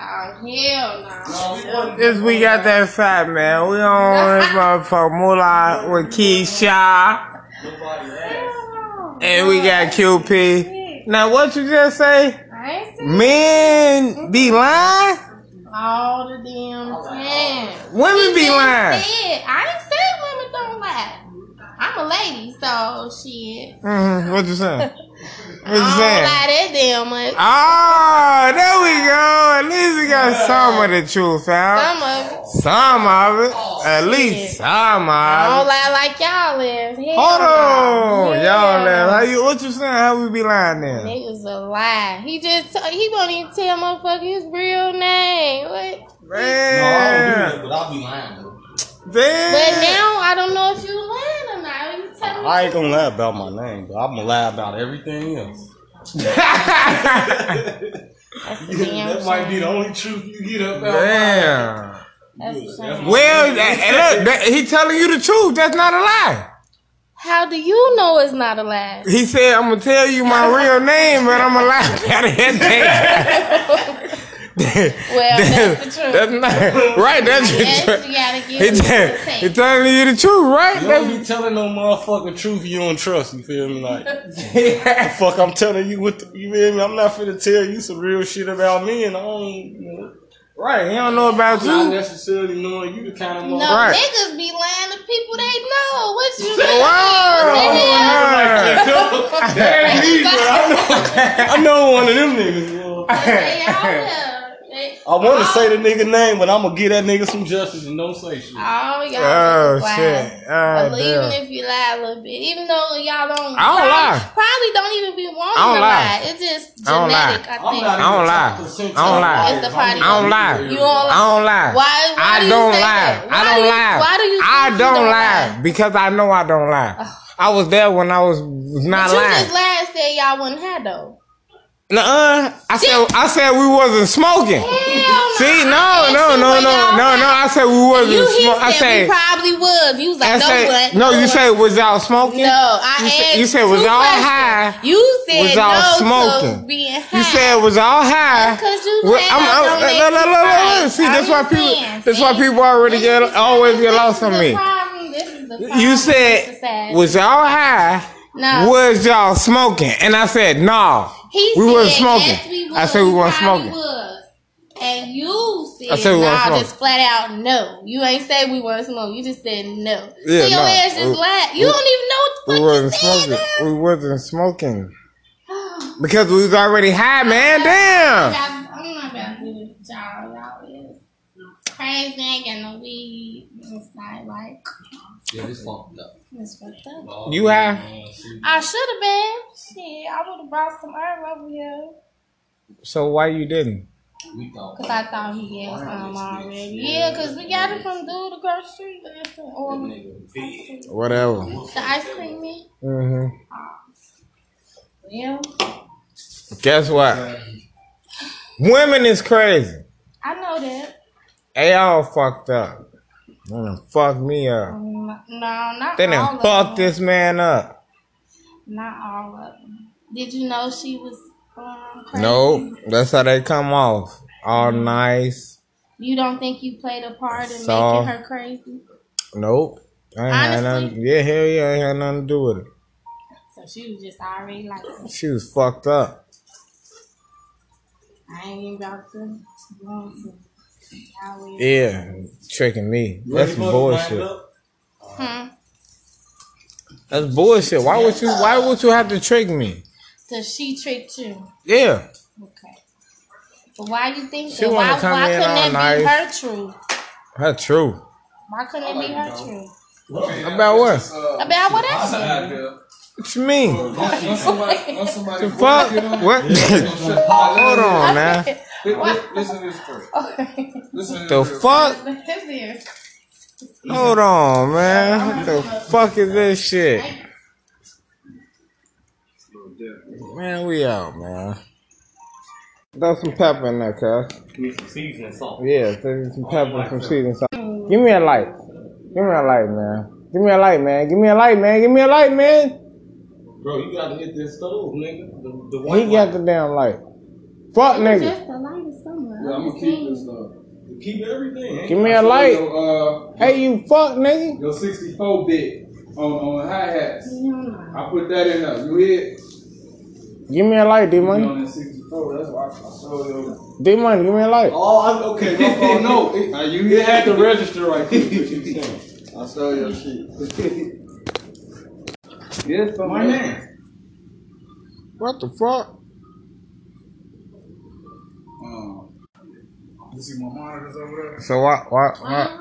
Oh, hell no. This we got that fat man. We on this motherfucker Moolah with Keisha. And we got QP. Now what you just say? I ain't said Men be lying? all the damn time. Women be lying. said- I ain't said women don't lie. I'm a lady, so shit. hmm What you saying? What I you don't saying? lie that damn much. Oh, there we go. At least we got some of the truth out. Some of it. Some of it. Oh, At least some of it. I of don't lie like y'all live. Hell Hold on. Yeah. Y'all, man. How you, what you saying? How we be lying then? Niggas a lie. He just t- he won't even tell motherfucker his real name. What? No, I don't do that, but I'll be lying though. Damn. But now I don't know if you lying or not. You telling me? I ain't gonna lie about my name, but I'm gonna lie about everything else. That's damn that might be the only truth you get up out. Damn. That's the shame. Well, that- look, that, he telling you the truth. That's not a lie. How do you know it's not a lie? He said, I'm going to tell you my real name, but I'm going to lie about it. Well, that's the truth. That's not, right, that's the yes, truth. you gotta He, give it tell- to he telling you the truth, right? You don't That's- be telling no motherfucking truth you don't trust. You feel me? Like, the fuck, I'm telling you what the, you feel me? I'm not finna tell you some real shit about me, and I don't, you know, right, he don't know about not you. necessarily knowing you the kind of No, motherfucker. Right. niggas be lying to people they know. What you mean? Wow. What the hell? That ain't me, but I know, I know one of them niggas. Well, They out there. They- I want to say the ah. nigga name, but I'm gonna give that nigga some justice and don't say shit. Oh, y'all Oh, shit. Oh, Well, even if you lie a little bit, even though y'all don't, I don't probably, lie. Probably don't even be wanting I don't to lie. lie. It's just I don't lie. genetic. I, I'm think. not I don't lie. I don't lie. It's the party. I don't lie. You don't lie. I don't lie. Why? Why I do you don't say lie. that? I Why don't do you- lie. Why do you? I think you don't lie because I know I don't lie. I was there when I was not But you lying. just lied and said y'all wouldn't have though. Nuh-uh. I said I said we wasn't smoking. Hell See, no. no, no, no, no, no, no. I said we wasn't smoking. I said we probably was. You was like, no, said, what? no. You said was y'all smoking? No, I You said- you said was y'all high? You said Was y'all smoking? to being high. You said was y'all high. Because you I'm- I'm- don't make look, look, you look, look, right. look. See, that's why people. That's why people already get always get lost on me. This is the problem You said was y'all high? No. Was y'all smoking? And I said no. He we said, wasn't smoking. Yes, we was. I said we weren't smoking. Was. And you said, I said we weren't nah, smoking. just flat out no. You ain't say we weren't smoking. You just said no. Yeah, so your no. ass just We- lied. You we- don't even know what the fuck We fuck wasn't you said smoking. now. We wasn't smoking because we was already high, man. Damn. I'm not about to do this with y'all. Y'all is crazy. Ain't got no weed. It's not like Yeah, it's fucked up. It's fucked up. You high? I should have been. Shit, I would have brought some herb over here. So why you didn't? Cause I thought he had some already. Yeah, cause we got it from dude across the street last time. Or the ice cream man. hmm Yeah, Guess what? Women is crazy. I know that. They all fucked up. They done fucked me up. Um, No, not They all done of fucked them. this man up. Not all of them. Did you know she was um, crazy? No, that's how they come off. All nice. You don't think you played a part in So- making her crazy? Nope. I ain't had Honestly? nothing. Yeah, hell yeah, I ain't had nothing to do with it. So she was just already like, She was fucked up. I ain't even about to go into. How we- Yeah, tricking me. That's some bullshit. Hmm. That's bullshit. Why would you? Why would you have to trick me? So she tricked you. Yeah, Okay. But why you think She that? wanna Why, come why in couldn't all it nice. be her truth? her true. Why couldn't it be her truth? About what? About whatever. What you mean? When somebody, when somebody Fuck. What? Hold on, now. Listen to this first. Okay. Listen to The this fuck? This is- Hold on, man. What the fuck is this shit? Man, we out, man. Throw some pepper in there, cuz. Need some seasoning salt. Yeah, throw some pepper, some seasoning salt. Give me a light. Give me a light, man. Give me a light, man. Give me a light, man. Give me a light, man. Bro, you gotta hit this stove, nigga. The, the white He got the damn light. Fuck nigga. Just a light or somewhere. Yeah, I'm gonna keep this stuff. Keep everything. Give me a light. Your, uh, Hey, you fuck nigga. your 64 bit on on hi hats. No, I put that in there. You hear? Give me a light, D You money. on that 64. That's why I, I showed you. D money, give me a light. Oh, I'm, okay. my fault. no, it, Now you you had to register right quick. What you saying? I stole your shit. yes, My man. What the fuck? You see my monitors over there? So why why why? no.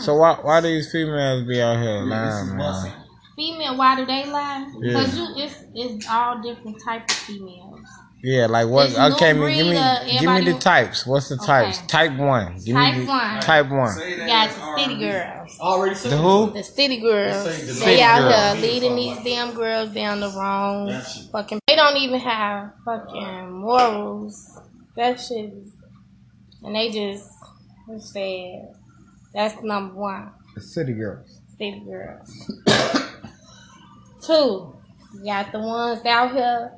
So why why these females be out here lying, man? Female, why do they lie? Yeah. Because you, it's it's all different type of females. Yeah, like what? It's Okay, new give me uh, give me the types. What's the Okay. types? Type one. Give Type me the, one. Type one. Say You got the city girls. Already said The who? The city girls. Let's say the They out girls. here leading these damn girls down the wrong fucking. They don't even have fucking morals. That shit. And they just. It's sad. That's number one. The city girls. City girls. Two. You got the ones out here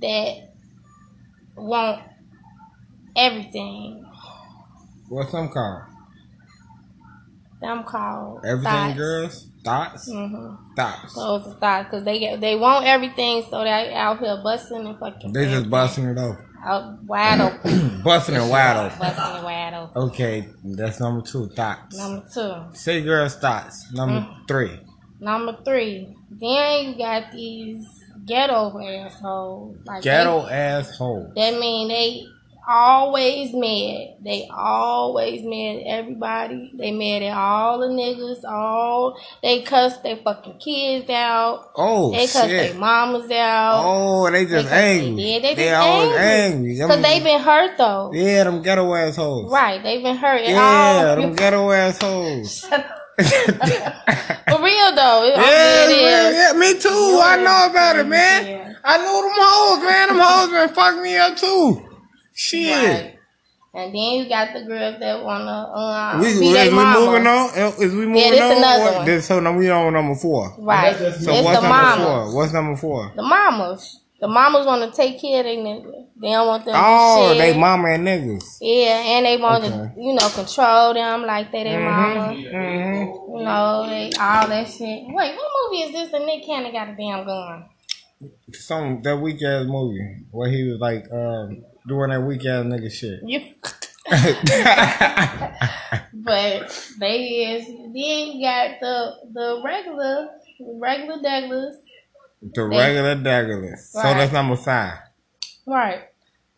that want everything. What's them called? Them called Everything thoughts. girls. Thoughts. Mm-hmm. Thoughts. Those are thoughts because they get they want everything, so they out here busting and fucking. They just busting it open. Wide open, busting it waddle. busting open. Okay, that's number two. Thoughts. Number two, City girls. Thoughts. Number mm. three. number three. Then you got these ghetto assholes. Like Ghetto asshole. They, that mean they always mad. They always mad at everybody. They mad at all the niggas. All they cuss their fucking kids out. Oh They cuss shit. their mamas out. Oh, they just They- angry. Yeah, they just always angry. angry. Cause they been hurt though. yeah, them ghetto assholes. Right, they been hurt. It Yeah, all- them ghetto assholes. For real though. It, Yeah, it yeah, me too. I know about it, man. Yeah. I know them hoes, man. Them hoes been fucking me up too. Shit. Right. And then you got the girls that wanna uh, We, be is their we moving on? Is we moving this on? another What- one. This, so now we on number four. Right. So it's what's the number mamas. four? What's number four? The mamas. The mamas want to take care of their niggas. They don't want them Oh, to shit. they mama and niggas. Yeah, and they want Okay. to, you know, control them like they their mama. Mm-hmm. You know, they all that shit. Wait, what movie is this? And Nick Cannon got a damn gun. Some that weak ass movie where he was like um doing that weekend nigga shit. But they is then you got the the regular regular Douglas. the regular Douglas. So that's number five. Right.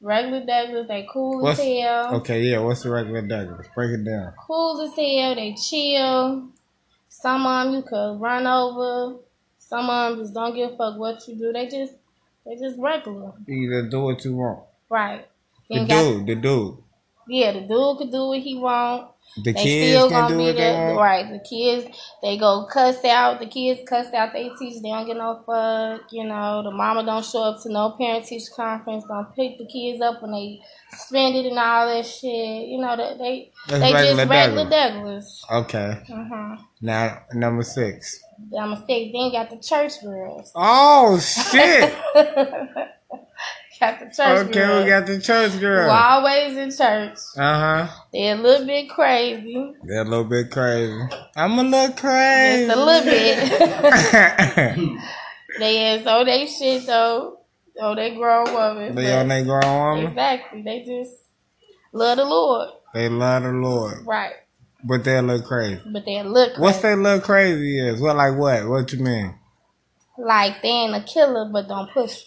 Regular Douglas, they cool What's- as hell. Okay, yeah. What's the regular Douglas? Break it down. Cool as hell, they chill. Some of them you could run over. Some of them just don't give a fuck what you do. They just they just regular. You either do what you want. Right. The got- dude, the dude. yeah, the dude could do what he want. The They kids still can gonna do be what they there. want. Right. The kids, they go cuss out. The kids cuss out they teach. They don't get no fuck. You know, the mama don't show up to no parent teacher conference. Don't pick the kids up when they spend it and all that shit. You know, that they That's they regular just regular Douglas. Douglas. Okay. Uh-huh. Now number six. That mistake. Then you got the church girls. Oh shit. got the church okay, girls. we got the church girl. always in church. Uh huh. They're a little bit crazy. They're a little bit crazy. I'm a little crazy. Just a little bit. they is so they shit though. Oh, they grown women. they on they grown woman. Exactly. They just love the Lord. They love the Lord, Right. but they a little crazy. But they look What's they look crazy is? What like what? What you mean? like they ain't a killer but don't push.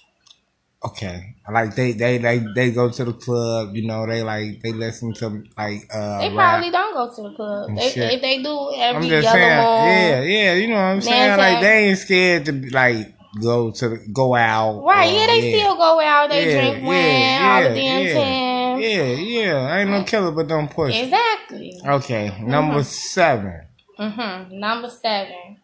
Okay, like they they they they go to the club. You know, they like they listen to like uh. They probably don't go to the club. They Shit. they, do I'm every just yellow saying, moon. yeah, yeah. You know what I'm saying? Man, Like they ain't scared to like go to the, go out. Right, or- yeah, they still go out, they Yeah, drink yeah, wine all the yeah, damn yeah. time. Yeah, yeah. I ain't no killer, but don't push. Exactly. Okay, number seven. Mm-hmm. Number seven.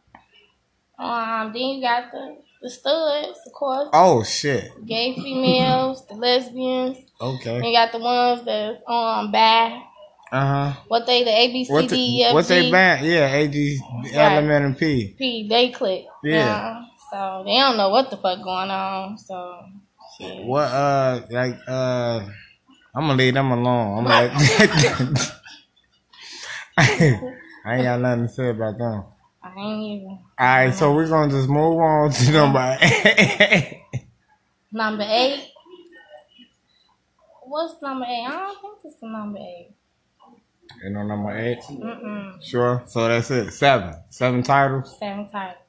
Um, then you got the the studs, of course. Oh shit. Gay females, the lesbians. Okay. You got the ones that um bi. Uh huh. What they the A B C What D E the, F what they G ban? Yeah, A G element and P. P. They click. Yeah. Uh, so they don't know what the fuck going on. So Shit. What uh like uh I'm gonna leave them alone. I'm gonna I ain't got nothing to say about them. I ain't even. Alright, so we're gonna just move on to number eight. Number eight. What's number eight? I don't think it's the number eight. you know number eight? Mm-mm. Sure. So that's it. Seven. Seven titles. Seven titles.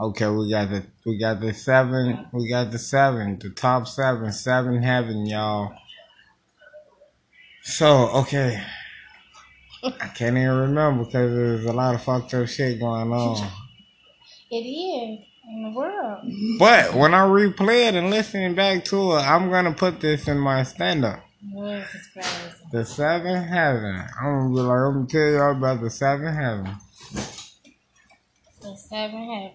Okay, we got the we got the seven. We got the seven. The top seven. Seven heaven, y'all. So okay. I can't even remember because there's a lot of fucked up shit going on. It is in the world. But when I replay it and listening back to it, I'm gonna put this in my stand up. The seven heaven. I'm gonna be like, I'm gonna tell y'all about the seven heaven. The seven heaven.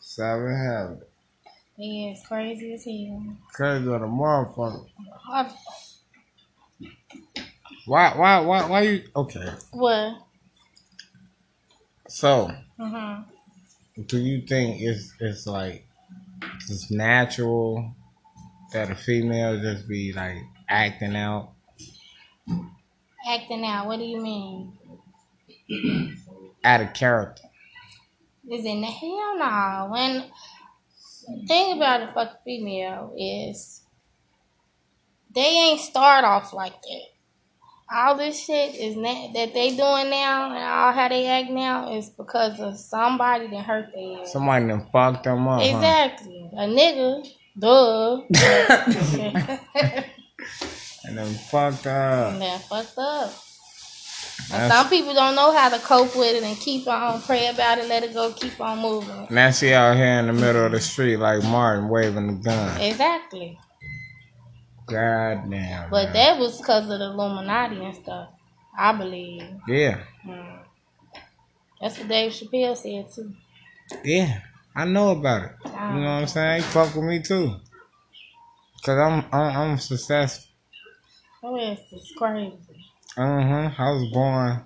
Seven heaven. It is crazy as hell. Crazy of the motherfucker. Why why why why you okay. What? So Mm-hmm. do you think it's it's like it's natural that a female just be like acting out? Acting out. What do you mean? Out of character. Is in the hell no. When the thing about a fucking female is they ain't start off like that. All this shit is na- that they doing now and all how they act now is because of somebody that hurt their ass. Somebody done fucked them up. huh? Exactly. A nigga, duh. And then fucked up. and that fucked up. And some people don't know how to cope with it and keep on, pray about it, let it go, keep on moving. Now she out here in the middle of the street like Martin waving the gun. Exactly. God damn. But man. that was because of the Illuminati and stuff. I believe. Yeah. Mm. That's what Dave Chappelle said too. Yeah. I know about it. You know what I'm saying? He fuck with me too. Cause I'm I'm, I'm successful. Oh, yes, it's crazy. Uh huh. I was born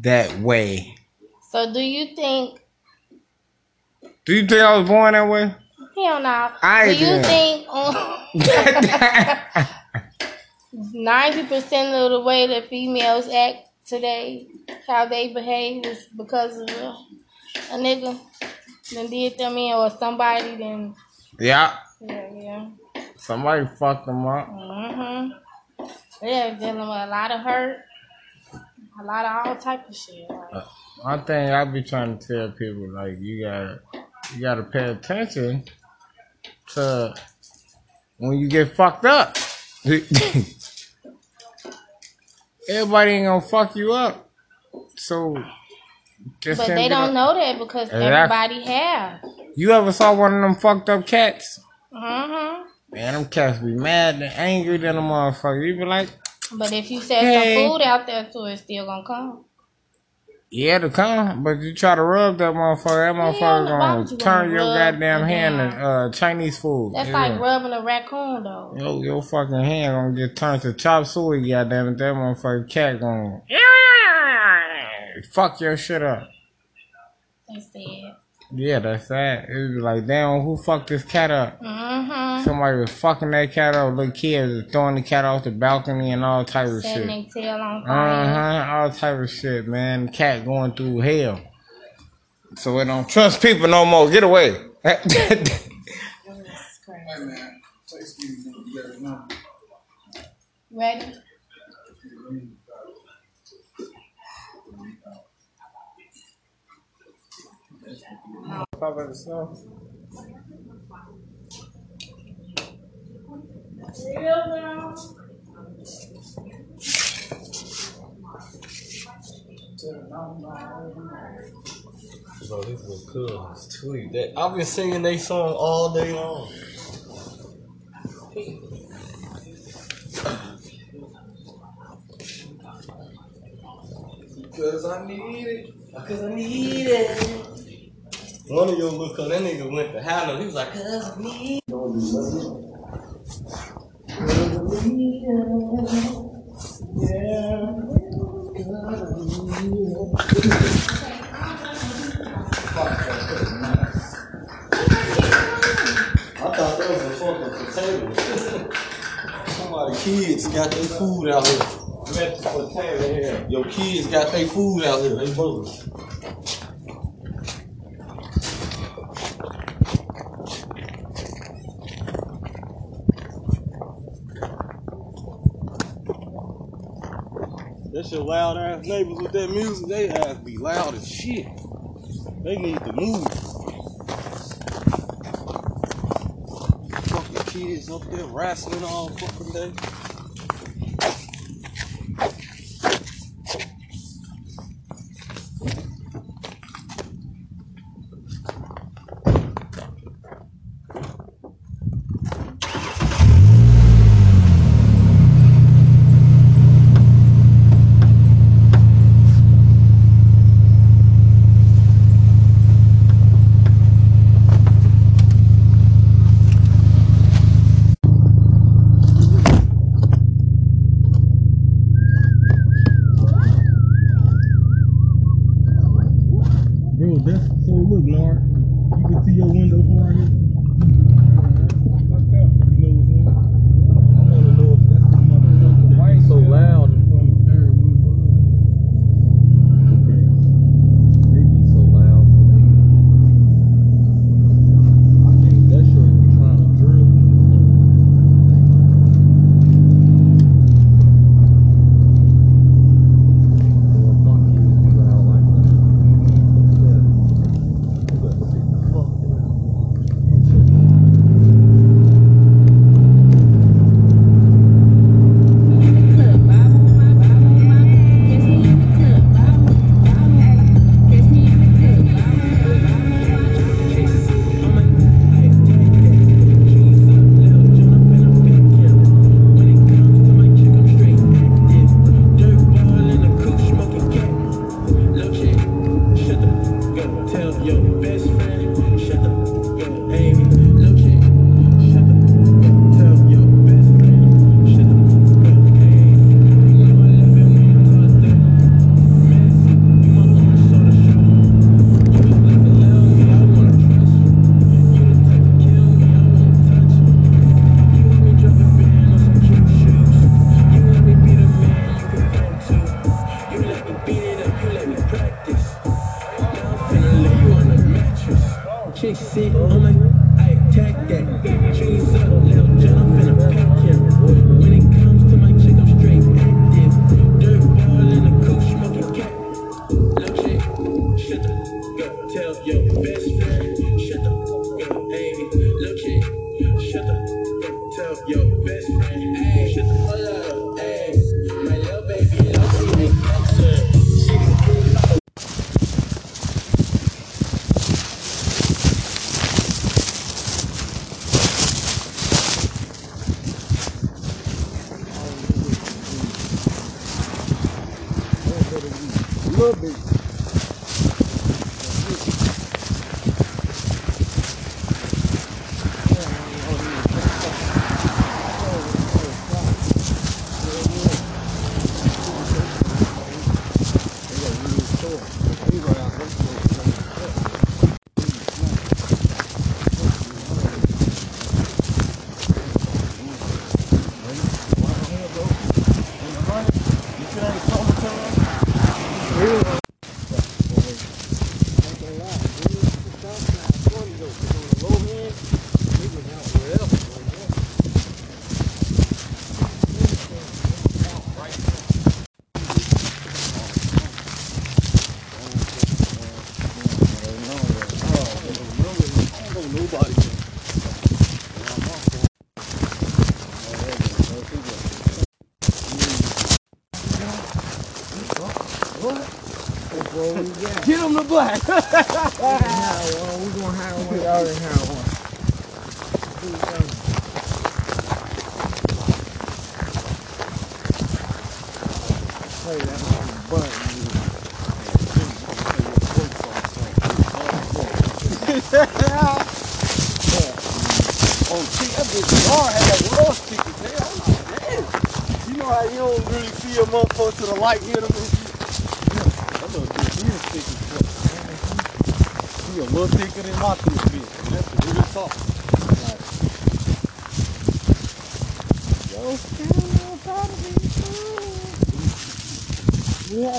that way. So, do you think? Do you think I was born that way? Hell no. I do you think ninety percent of the way that females act today, how they behave, is because of a, a nigga then did them in, or somebody then yeah. yeah yeah. Somebody fucked them up. Mm-hmm. They're dealing with a lot of hurt, a lot of all type of shit. Like, One thing I be trying to tell people like you gotta you gotta pay attention to when you get fucked up. Everybody ain't gonna fuck you up. So just but they don't up. know that because Exactly. everybody have. You ever saw one of them fucked up cats? Mm-hmm. Man, them cats be mad and angry than a motherfucker. You be like, But if you set Hey. some food out there to it, it's still gonna come. Yeah, to come, but you try to rub that motherfucker, that motherfucker gonna you turn your goddamn the hand to uh, Chinese food. That's Yeah. like rubbing a raccoon though. Yo, your fucking hand gonna get turned to chop suey, goddamn it. That motherfucker cat gonna fuck your shit up. They said. Yeah, that's that. It was like, damn, who fucked this cat up? Mm-hmm. Somebody was fucking that cat up. Little kids was throwing the cat off the balcony and all type of Setting shit. tail on Uh-huh. All type of shit, man. Cat going through hell. So we don't trust people no more. Get away. It's Ready? Bro, this is cool tweet. That I've been singing they song all day long. Because I need it. Because I need it. One of your little cuz that nigga went to Hannah. He was like, cuz me. I thought that was fucking potato. Somebody kids got their food out here. Your kids got their food out here. They both. That your loud ass neighbors with that music, they ass be loud as shit. They need to move. Fucking kids up there wrestling all fucking day. that. You know how you don't really see a motherfucker to the light hit him. That little bitch, is thick. He a little thicker than my thick bitch. That's the real talk.